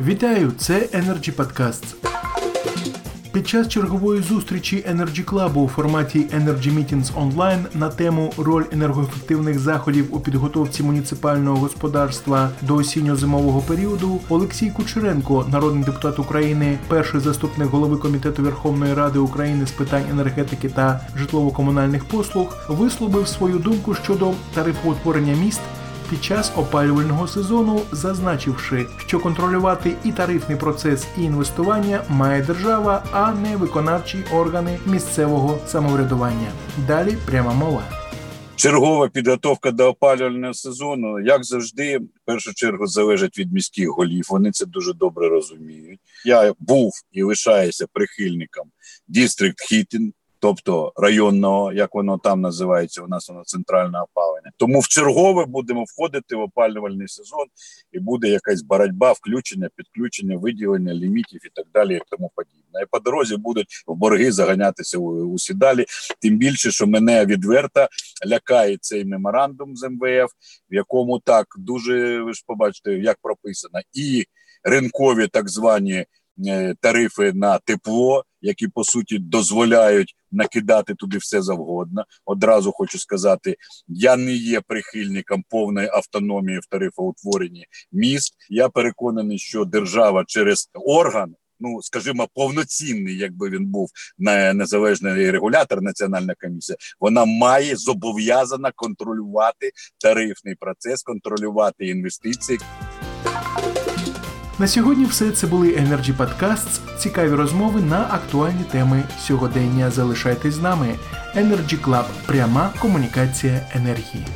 Вітаю! Це Energy Podcasts. Під час чергової зустрічі Energy Club у форматі Energy Meetings Online на тему роль енергоефективних заходів у підготовці муніципального господарства до осінньо-зимового періоду Олексій Кучеренко, народний депутат України, перший заступник голови комітету Верховної Ради України з питань енергетики та житлово-комунальних послуг, висловив свою думку щодо тарифоутворення міст під час опалювального сезону, зазначивши, що контролювати і тарифний процес, і інвестування має держава, а не виконавчі органи місцевого самоврядування. Далі пряма мова. Чергова підготовка до опалювального сезону, як завжди, в першу чергу залежить від міських голів. Вони це дуже добре розуміють. Я був і лишаюся прихильником District Heating, тобто районного, як воно там називається, у нас воно центральне опалення. Тому в чергове будемо входити в опалювальний сезон, і буде якась боротьба, включення, підключення, виділення лімітів і так далі, і тому подібне. І по дорозі будуть в борги заганятися усі далі. Тим більше, що мене відверто лякає цей меморандум з МВФ, в якому так дуже ви ж побачите, як прописано, і ринкові так звані. Е, тарифи на тепло, які по суті дозволяють накидати туди все завгодно. Одразу хочу сказати, я не є прихильником повної автономії в тарифоутворенні міст. Я переконаний, що держава через орган. Ну, скажімо, повноцінний, якби він був на незалежний регулятор, національна комісія, вона має зобов'язана контролювати тарифний процес, контролювати інвестиції. На сьогодні все це були Energy Podcasts, цікаві розмови на актуальні теми сьогодення. Залишайтесь з нами. Energy Club – пряма комунікація енергії.